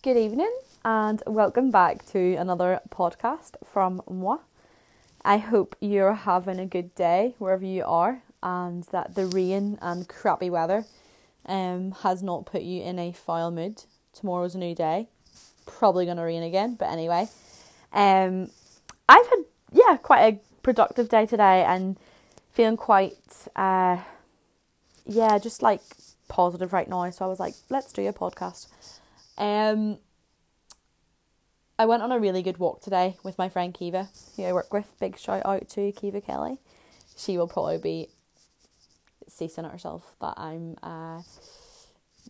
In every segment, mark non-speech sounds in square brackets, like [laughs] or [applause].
Good evening, and welcome back to another podcast from moi. I hope you're having a good day wherever you are, and that the rain and crappy weather um, has not put you in a foul mood. Tomorrow's a new day, probably gonna rain again, but anyway, um, I've had yeah quite a productive day today, and feeling quite uh, yeah just like positive right now. So I was like, let's do a podcast. Um, I went on a really good walk today with my friend Kiva, who I work with. Big shout out to Kiva Kelly. She will probably be ceasing at herself that I'm uh,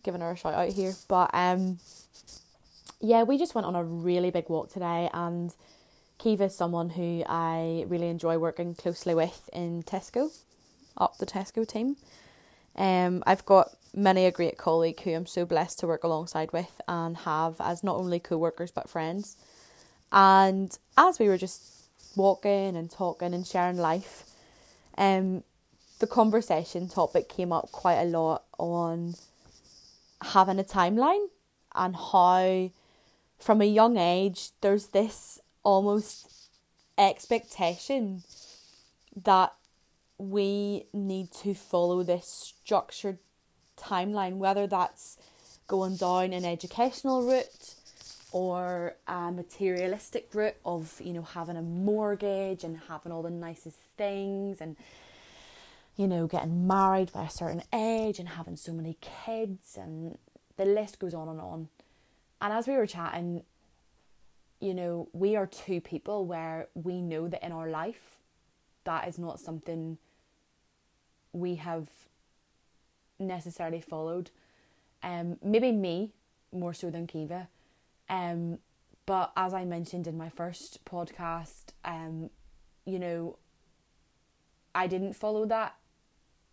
giving her a shout out here. But um, yeah, we just went on a really big walk today, and Kiva is someone who I really enjoy working closely with in Tesco, up the Tesco team. Um, I've got many a great colleague who I'm so blessed to work alongside with and have as not only co workers but friends. And as we were just walking and talking and sharing life, um, the conversation topic came up quite a lot on having a timeline and how, from a young age, there's this almost expectation that we need to follow this structured timeline, whether that's going down an educational route or a materialistic route of, you know, having a mortgage and having all the nicest things and, you know, getting married by a certain age and having so many kids and the list goes on and on. And as we were chatting, you know, we are two people where we know that in our life that is not something we have necessarily followed. Um, maybe me more so than Kiva. Um, but as I mentioned in my first podcast, um, you know, I didn't follow that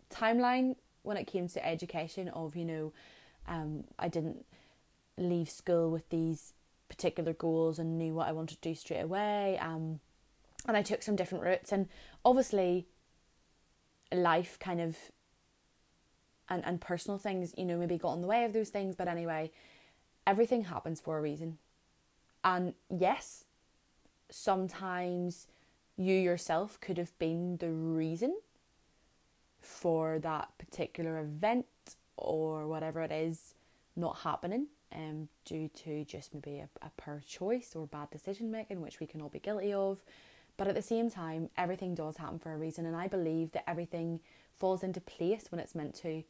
timeline when it came to education. Of you know, um, I didn't leave school with these particular goals and knew what I wanted to do straight away. Um, and I took some different routes, and obviously, life kind of and, and personal things, you know, maybe got in the way of those things. But anyway, everything happens for a reason. And yes, sometimes you yourself could have been the reason for that particular event or whatever it is not happening um, due to just maybe a, a poor choice or bad decision making, which we can all be guilty of. But at the same time, everything does happen for a reason, and I believe that everything falls into place when it's meant to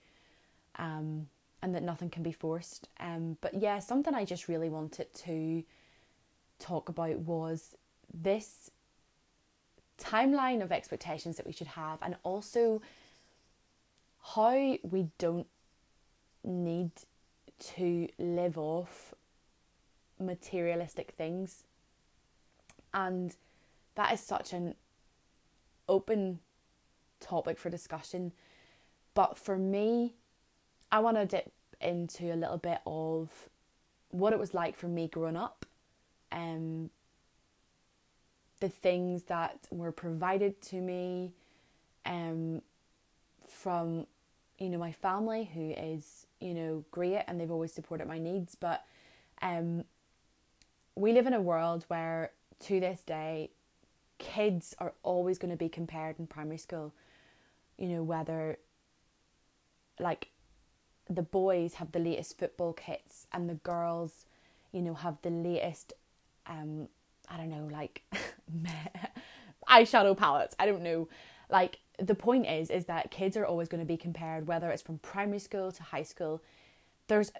um, and that nothing can be forced. Um, but yeah, something I just really wanted to talk about was this timeline of expectations that we should have, and also how we don't need to live off materialistic things. And that is such an open topic for discussion. But for me, I want to dip into a little bit of what it was like for me growing up, um, the things that were provided to me, um, from you know my family who is you know great and they've always supported my needs, but um, we live in a world where to this day kids are always going to be compared in primary school. You know whether like the boys have the latest football kits and the girls, you know, have the latest, um, I don't know, like [laughs] eyeshadow palettes. I don't know. Like the point is, is that kids are always going to be compared, whether it's from primary school to high school. There's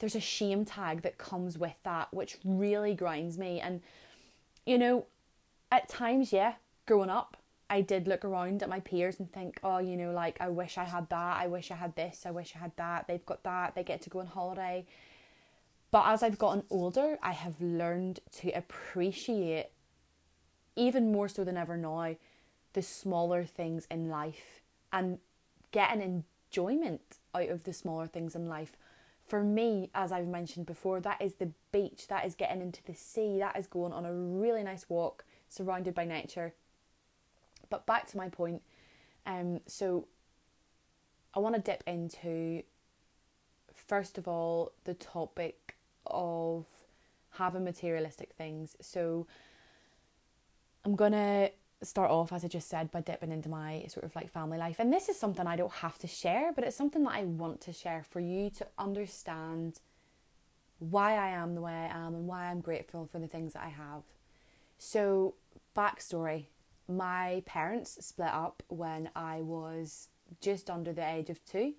there's a shame tag that comes with that, which really grinds me. And you know, at times, yeah, growing up, I did look around at my peers and think, oh, you know, like I wish I had that, I wish I had this, I wish I had that. They've got that, they get to go on holiday. But as I've gotten older, I have learned to appreciate, even more so than ever now, the smaller things in life and get an enjoyment out of the smaller things in life. For me, as I've mentioned before, that is the beach, that is getting into the sea, that is going on a really nice walk surrounded by nature but back to my point. Um, so I want to dip into first of all the topic of having materialistic things. So I'm gonna start off, as I just said, by dipping into my sort of like family life. And this is something I don't have to share, but it's something that I want to share for you to understand why I am the way I am and why I'm grateful for the things that I have. So, backstory my parents split up when I was just under the age of two.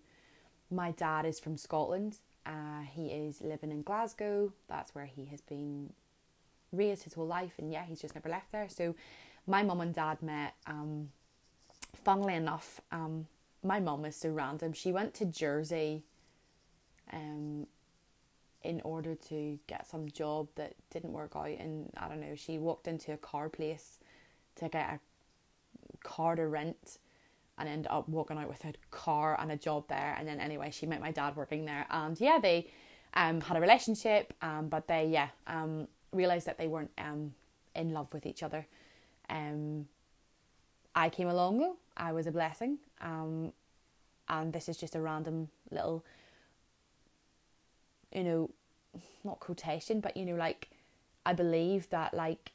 My dad is from Scotland. Uh, he is living in Glasgow. That's where he has been raised his whole life, and yeah, he's just never left there. So, my mum and dad met. Um, funnily enough, um, my mum is so random. She went to Jersey, um, in order to get some job that didn't work out, and I don't know. She walked into a car place to get a car to rent and end up walking out with a car and a job there. And then anyway, she met my dad working there, and yeah, they um, had a relationship, um, but they yeah um, realized that they weren't um, in love with each other. Um, I came along though. I was a blessing, um, and this is just a random little, you know, not quotation, but you know, like I believe that like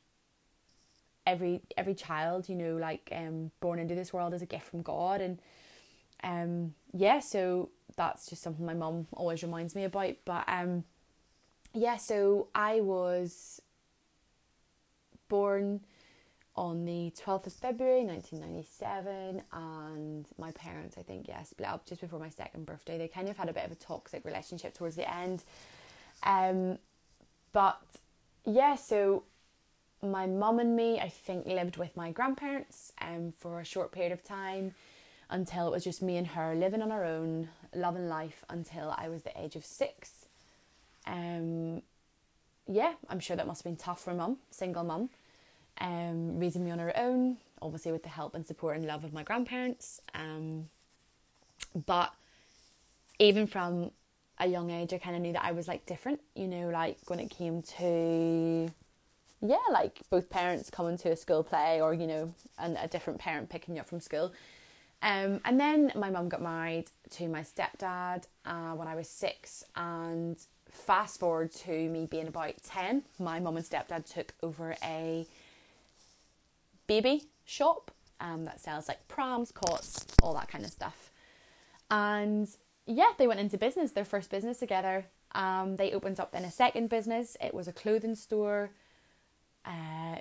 every every child, you know, like um born into this world is a gift from God. And um yeah, so that's just something my mum always reminds me about. But um yeah, so I was born on the 12th of February 1997 and my parents I think yeah split up just before my second birthday. They kind of had a bit of a toxic relationship towards the end. Um but yeah so my mum and me, I think, lived with my grandparents um, for a short period of time until it was just me and her living on our own, loving life until I was the age of six. Um, yeah, I'm sure that must have been tough for a mum, single mum, um, raising me on her own, obviously with the help and support and love of my grandparents. Um, but even from a young age, I kind of knew that I was like different, you know, like when it came to yeah, like both parents coming to a school play or, you know, and a different parent picking you up from school. Um, and then my mum got married to my stepdad uh, when I was six. And fast forward to me being about 10, my mum and stepdad took over a baby shop um, that sells like prams, cots, all that kind of stuff. And yeah, they went into business, their first business together. Um, they opened up then a second business. It was a clothing store uh,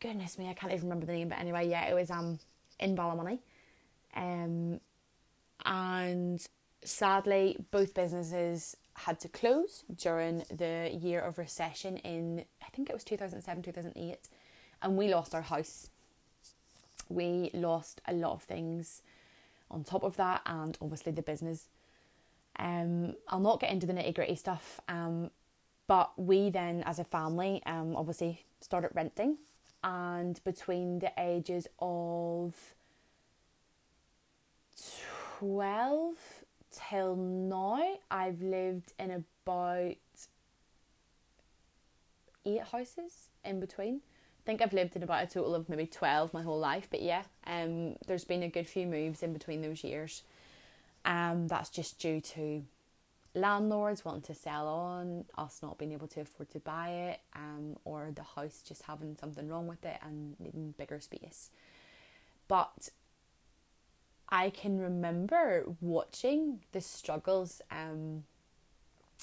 goodness me, I can't even remember the name, but anyway, yeah, it was um in Ballymoney. Um, and sadly, both businesses had to close during the year of recession in I think it was 2007 2008 and we lost our house we lost a lot of things on top of that and obviously the business um I'll not get into the nitty gritty stuff um but we then, as a family, um, obviously started renting, and between the ages of 12 till now, I've lived in about eight houses in between. I think I've lived in about a total of maybe 12 my whole life, but yeah, um, there's been a good few moves in between those years. Um, that's just due to landlords wanting to sell on, us not being able to afford to buy it, um, or the house just having something wrong with it and needing bigger space. But I can remember watching the struggles um,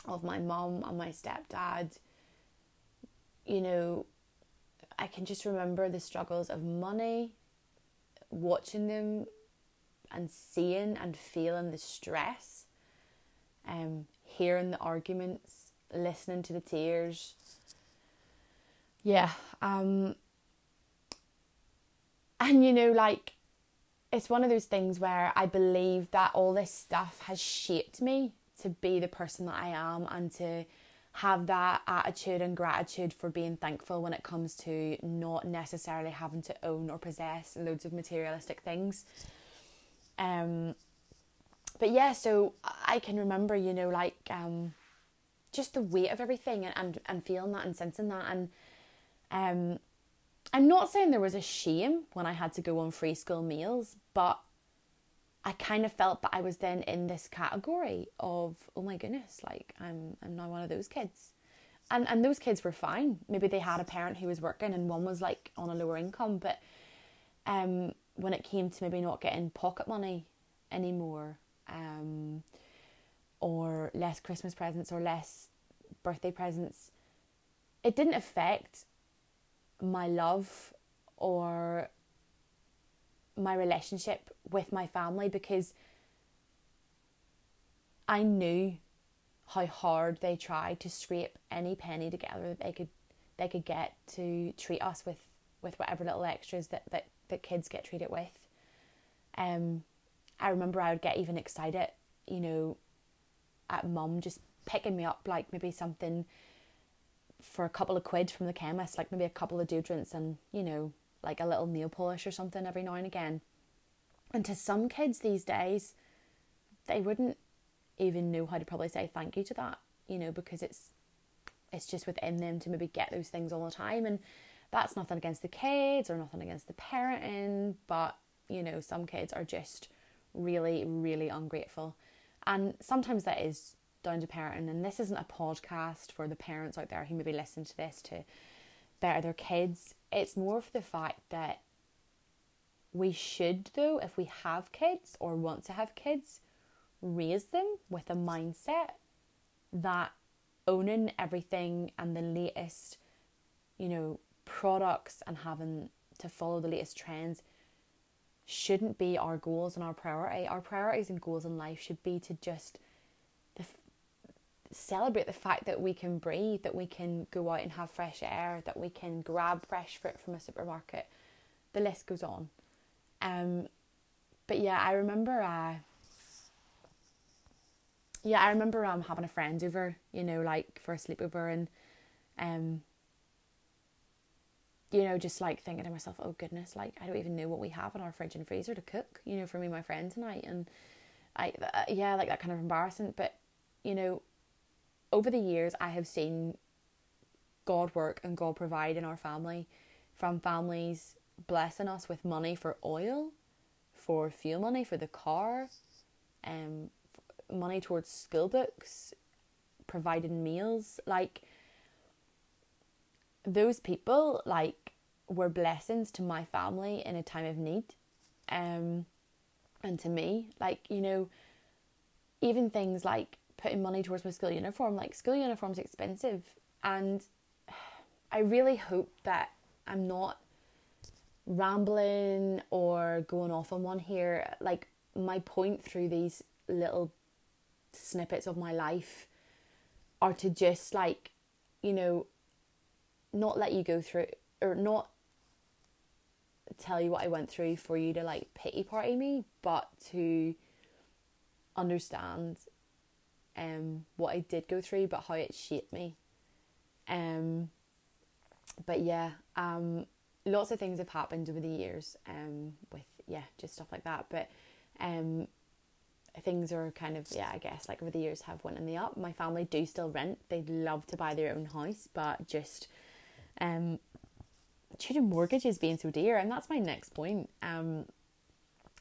of my mom and my stepdad. You know, I can just remember the struggles of money, watching them and seeing and feeling the stress um, hearing the arguments, listening to the tears. Yeah, um, and you know, like, it's one of those things where I believe that all this stuff has shaped me to be the person that I am and to have that attitude and gratitude for being thankful when it comes to not necessarily having to own or possess loads of materialistic things. Um, but yeah, so I can remember, you know, like um, just the weight of everything and, and, and feeling that and sensing that. And um, I'm not saying there was a shame when I had to go on free school meals, but I kind of felt that I was then in this category of, oh my goodness, like I'm I'm now one of those kids. and and those kids were fine. Maybe they had a parent who was working and one was like on a lower income, but um, when it came to maybe not getting pocket money anymore, um, or less Christmas presents or less birthday presents, it didn't affect my love or my relationship with my family because I knew how hard they tried to scrape any penny together that they could they could get to treat us with, with whatever little extras that, that, that kids get treated with. Um, I remember I would get even excited, you know, at mum just picking me up like maybe something for a couple of quid from the chemist, like maybe a couple of deodorants and, you know, like a little nail polish or something every now and again. And to some kids these days, they wouldn't even know how to probably say thank you to that, you know, because it's it's just within them to maybe get those things all the time and that's nothing against the kids or nothing against the parenting, but you know, some kids are just really, really ungrateful. And sometimes that is down to parenting. And this isn't a podcast for the parents out there who maybe listen to this to better their kids. It's more for the fact that we should, though, if we have kids or want to have kids, raise them with a mindset that owning everything and the latest, you know, products and having to follow the latest trends shouldn't be our goals and our priority. Our priorities and goals in life should be to just the, celebrate the fact that we can breathe, that we can go out and have fresh air, that we can grab fresh fruit from a supermarket. The list goes on. Um, but yeah, I remember. Uh, yeah, I remember um having a friend over, you know, like for a sleepover, and um, you know, just like thinking to myself, oh goodness, like I don't even know what we have in our fridge and freezer to cook, you know, for me and my friend tonight, and I uh, yeah, like that kind of embarrassing, but you know, over the years I have seen God work and God provide in our family, from families blessing us with money for oil, for fuel money for the car, um, money towards school books, providing meals, like those people like were blessings to my family in a time of need um and to me. Like you know even things like putting money towards my school uniform like school uniform's expensive. And [sighs] i really hope that i'm not rambling or going off on one here. Like my point through these little snippets of my life are to just like you know not let you go through or not tell you what I went through for you to like pity party me, but to understand um what I did go through but how it shaped me. Um but yeah, um lots of things have happened over the years, um with yeah, just stuff like that. But um things are kind of yeah, I guess like over the years have went in the up. My family do still rent. They'd love to buy their own house, but just um, due to mortgages being so dear, and that's my next point. Um,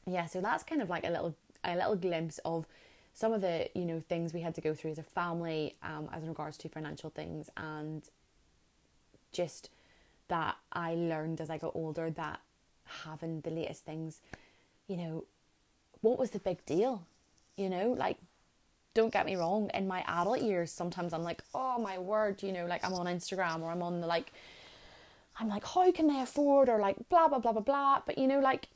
yeah, so that's kind of like a little a little glimpse of some of the you know things we had to go through as a family, um, as in regards to financial things, and just that I learned as I got older that having the latest things, you know, what was the big deal? You know, like don't get me wrong, in my adult years, sometimes I'm like, oh my word, you know, like I'm on Instagram or I'm on the like, I'm like, how can they afford or like blah, blah, blah, blah, blah. But you know, like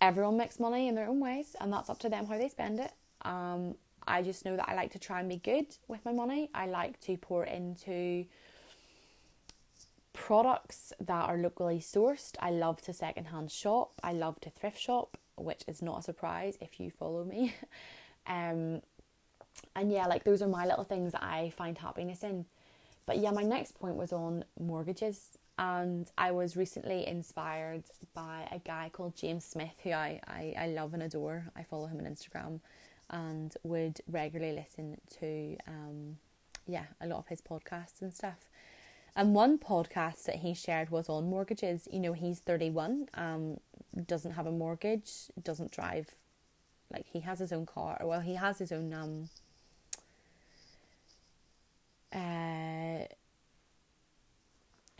everyone makes money in their own ways and that's up to them how they spend it. Um, I just know that I like to try and be good with my money. I like to pour into products that are locally sourced. I love to secondhand shop. I love to thrift shop, which is not a surprise if you follow me. [laughs] um, and yeah, like those are my little things that I find happiness in. But yeah, my next point was on mortgages. And I was recently inspired by a guy called James Smith, who I, I, I love and adore. I follow him on Instagram and would regularly listen to um, yeah, a lot of his podcasts and stuff. And one podcast that he shared was on mortgages. You know, he's 31, um, doesn't have a mortgage, doesn't drive, like he has his own car. Well, he has his own um, uh,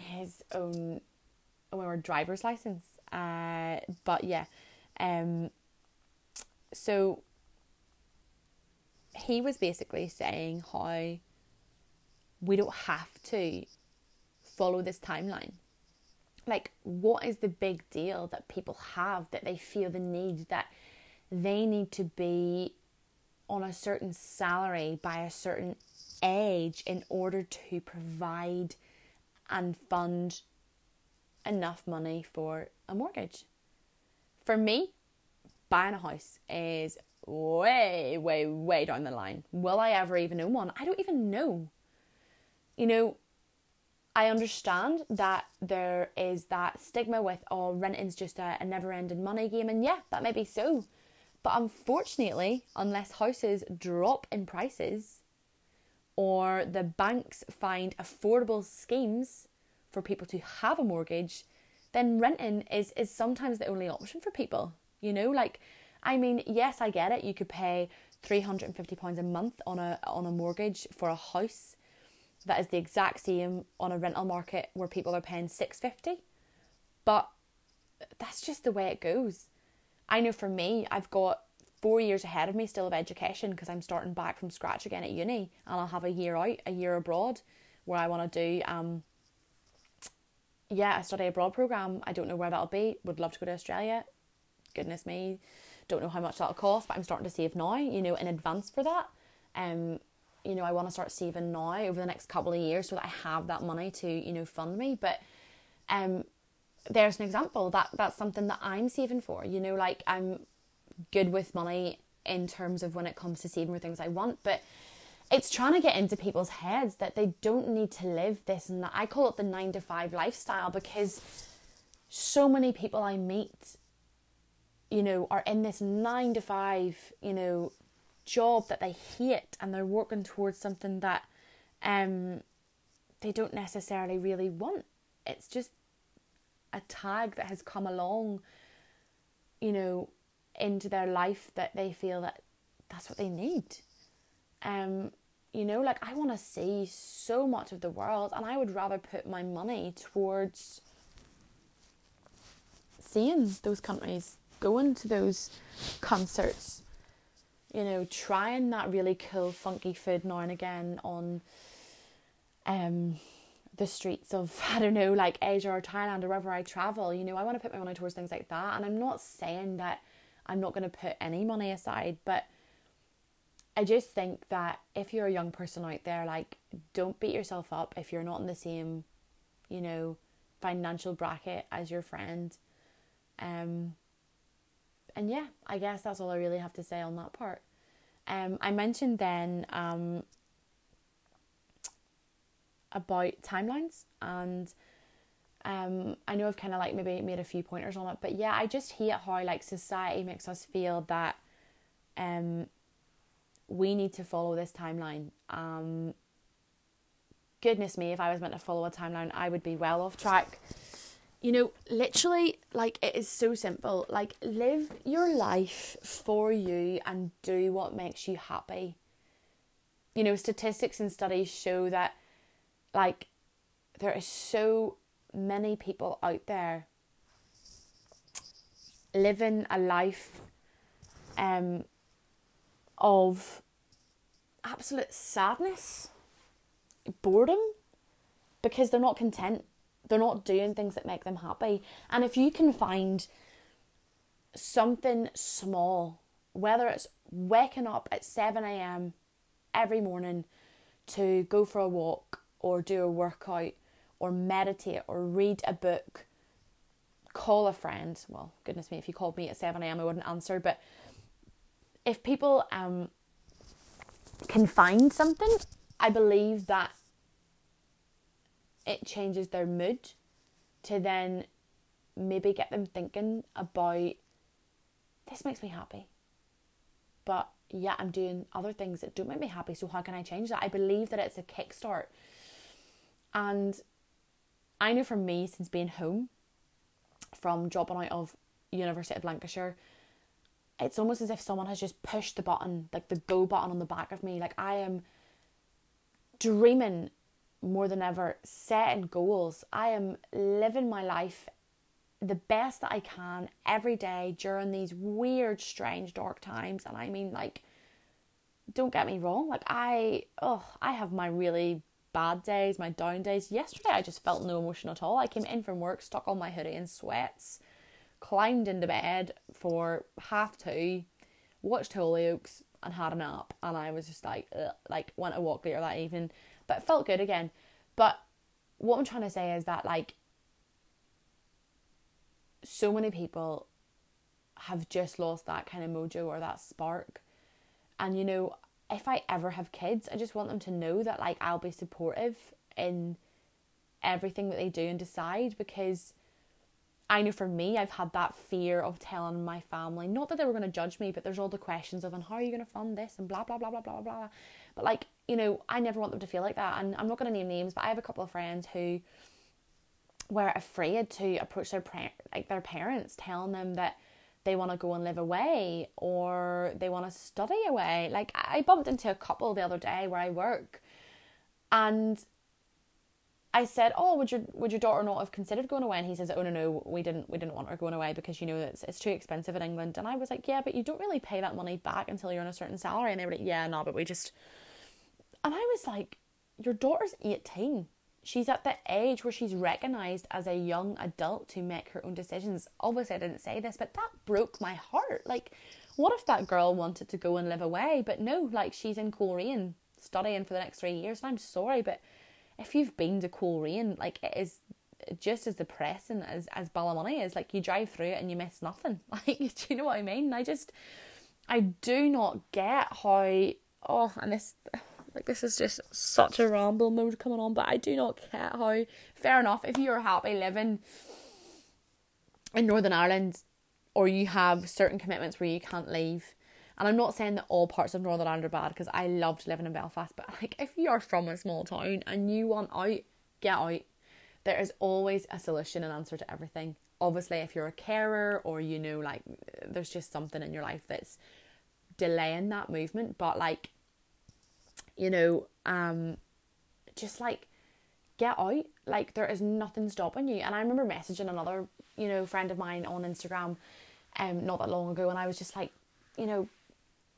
his own our driver's license. Uh, but yeah, um, so he was basically saying how we don't have to follow this timeline. Like, what is the big deal that people have that they feel the need that they need to be on a certain salary by a certain age in order to provide and fund enough money for a mortgage. For me, buying a house is way, way, way down the line. Will I ever even own one? I don't even know. You know, I understand that there is that stigma with, oh, renting's just a, a never ending money game, and yeah, that may be so. But unfortunately, unless houses drop in prices or the banks find affordable schemes for people to have a mortgage, then renting is, is sometimes the only option for people. You know, like, I mean, yes, I get it. You could pay £350 a month on a, on a mortgage for a house that is the exact same on a rental market where people are paying 650 but that's just the way it goes i know for me i've got four years ahead of me still of education because i'm starting back from scratch again at uni and i'll have a year out a year abroad where i want to do um yeah a study abroad program i don't know where that'll be would love to go to australia goodness me don't know how much that'll cost but i'm starting to save now you know in advance for that um you know, I want to start saving now over the next couple of years so that I have that money to, you know, fund me. But um there's an example that that's something that I'm saving for. You know, like I'm good with money in terms of when it comes to saving for things I want, but it's trying to get into people's heads that they don't need to live this and that. I call it the nine to five lifestyle because so many people I meet, you know, are in this nine to five, you know, job that they hate and they're working towards something that um, they don't necessarily really want. It's just a tag that has come along, you know, into their life that they feel that that's what they need. Um, you know, like I want to see so much of the world, and I would rather put my money towards seeing those countries, going to those concerts, you know, trying that really cool, funky food now and again on um, the streets of, [laughs] I don't know, like Asia or Thailand or wherever I travel. You know, I want to put my money towards things like that. And I'm not saying that I'm not going to put any money aside, but I just think that if you're a young person out there, like, don't beat yourself up if you're not in the same, you know, financial bracket as your friend. Um, and yeah, I guess that's all I really have to say on that part. Um, I mentioned then um, about timelines, and um, I know I've kind of like maybe made a few pointers on it, but yeah, I just hate how like society makes us feel that um, we need to follow this timeline. Um, goodness me, if I was meant to follow a timeline, I would be well off track you know, literally, like, it is so simple. Like, live your life for you and do what makes you happy. You know, statistics and studies show that, like, there is so many people out there living a life um, of absolute sadness, boredom, because they're not content they're not doing things that make them happy. And if you can find something small, whether it's waking up at 7 a.m. every morning to go for a walk or do a workout or meditate or read a book, call a friend. Well, goodness me, if you called me at 7 a.m., I wouldn't answer. But if people um, can find something, I believe that it changes their mood to then maybe get them thinking about this makes me happy. But yeah, I'm doing other things that don't make me happy. So how can I change that? I believe that it's a kickstart. And I know for me, since being home from dropping out of University of Lancashire, it's almost as if someone has just pushed the button, like the go button on the back of me. Like I am dreaming more than ever setting goals. I am living my life the best that I can every day during these weird, strange, dark times. And I mean, like, don't get me wrong, like, I, oh, I have my really bad days, my down days. Yesterday, I just felt no emotion at all. I came in from work, stuck on my hoodie in sweats, climbed into bed for half two, watched Hollyoaks, and had a nap. And I was just like, ugh, like, went a walk later that evening, but felt good again. But what I'm trying to say is that, like, so many people have just lost that kind of mojo or that spark. And you know, if I ever have kids, I just want them to know that like I'll be supportive in everything that they do and decide because I know for me, I've had that fear of telling my family, not that they were going to judge me, but there's all the questions of, and how are you going to fund this and blah, blah, blah, blah, blah, blah. But like, you know, I never want them to feel like that. And I'm not going to name names, but I have a couple of friends who were afraid to approach their like their parents, telling them that they want to go and live away or they want to study away. Like I bumped into a couple the other day where I work, and I said, "Oh, would your would your daughter not have considered going away?" And he says, "Oh no, no, we didn't we didn't want her going away because you know it's it's too expensive in England." And I was like, "Yeah, but you don't really pay that money back until you're on a certain salary." And they were like, "Yeah, no, but we just," and I was like, "Your daughter's eighteen she's at the age where she's recognized as a young adult to make her own decisions. Obviously, I didn't say this, but that broke my heart. Like, what if that girl wanted to go and live away? But no, like, she's in Coleraine studying for the next three years. And I'm sorry, but if you've been to Coleraine, like, it is just as depressing as, as Ballymoney is. Like, you drive through it and you miss nothing. [laughs] Like, do you know what I mean? I just, I do not get how, oh, and this like this is just such a ramble mode coming on, but I do not care how. Fair enough. If you're happy living in Northern Ireland, or you have certain commitments where you can't leave, and I'm not saying that all parts of Northern Ireland are bad because I loved living in Belfast, but like if you are from a small town and you want out, get out. There is always a solution and answer to everything. Obviously, if you're a carer or you know, like there's just something in your life that's delaying that movement, but like you know, um, just like get out. Like there is nothing stopping you. And I remember messaging another, you know, friend of mine on Instagram, um, not that long ago, and I was just like, you know,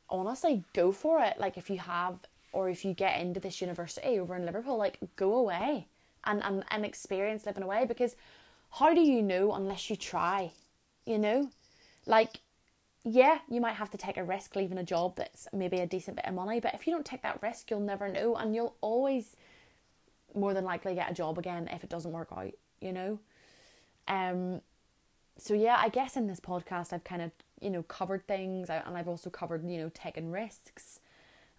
honestly, go for it. Like if you have or if you get into this university over in Liverpool, like go away and, and, and experience living away because how do you know unless you try? You know? Like yeah, you might have to take a risk leaving a job that's maybe a decent bit of money, but if you don't take that risk, you'll never know, and you'll always more than likely get a job again if it doesn't work out, you know? Um, so yeah, I guess in this podcast I've kind of, you know, covered things and I've also covered, you know, taking risks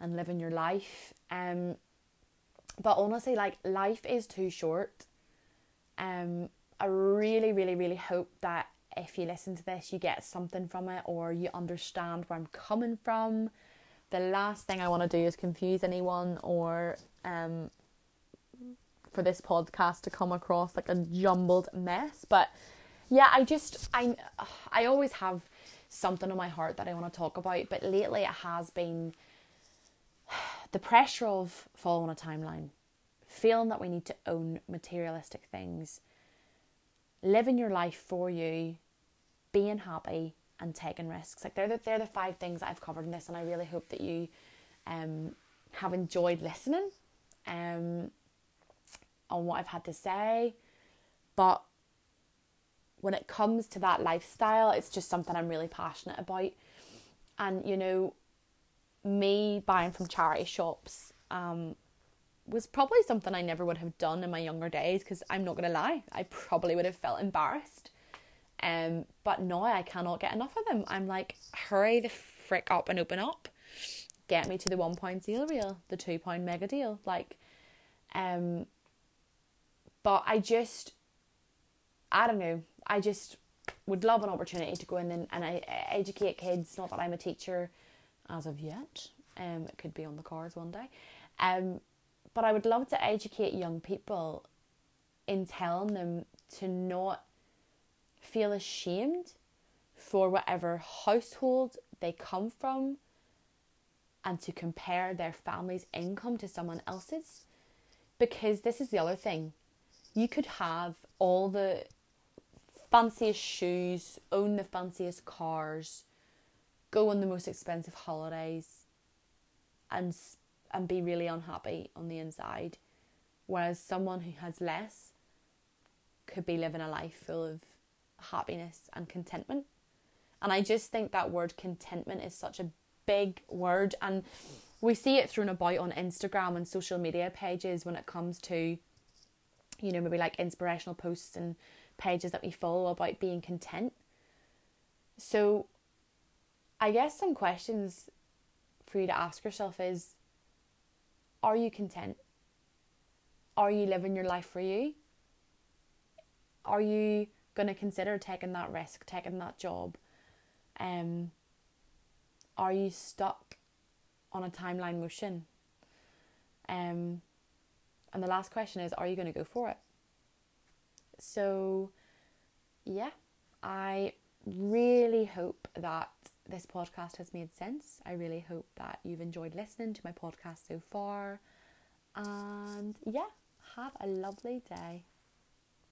and living your life. Um, but honestly, like life is too short. Um, I really, really, really hope that if you listen to this, you get something from it or you understand where I'm coming from. The last thing I want to do is confuse anyone or um, for this podcast to come across like a jumbled mess. But yeah, I just I I always have something on my heart that I want to talk about, but lately it has been [sighs] the pressure of following a timeline, feeling that we need to own materialistic things, living your life for you, being happy and taking risks. Like they're the, they're the five things I've covered in this, and I really hope that you um, have enjoyed listening um, on what I've had to say. But when it comes to that lifestyle, it's just something I'm really passionate about. And you know, me buying from charity shops um, was probably something I never would have done in my younger days because I'm not gonna lie, I probably would have felt embarrassed. Um, but now I cannot get enough of them. I'm like, hurry the frick up and open up. Get me to the one pound deal reel, the two pound mega deal. Like, um, but I just, I don't know. I just would love an opportunity to go in and, and I, educate kids. Not that I'm a teacher as of yet. Um, it could be on the cards one day. Um, but I would love to educate young people in telling them to not feel ashamed for whatever household they come from and to compare their family's income to someone else's. because this is the other thing. You could have all the fanciest shoes, own the fanciest cars, go on the most expensive holidays, and and be really unhappy on the inside. Whereas someone who has less could be living a life full of happiness and contentment. And I just think that word contentment is such a big word and we see it thrown about on Instagram and social media pages when it comes to you know maybe like inspirational posts and pages that we follow about being content. So I guess some questions for you to ask yourself is are you content? Are you living your life for you? Are you going to consider taking that risk, taking that job? Um, are you stuck on a timeline motion? Um, and the last question is, are you going to go for it? So, yeah, I really hope that this podcast has made sense. I really hope that you've enjoyed listening to my podcast so far. And yeah, have a lovely day.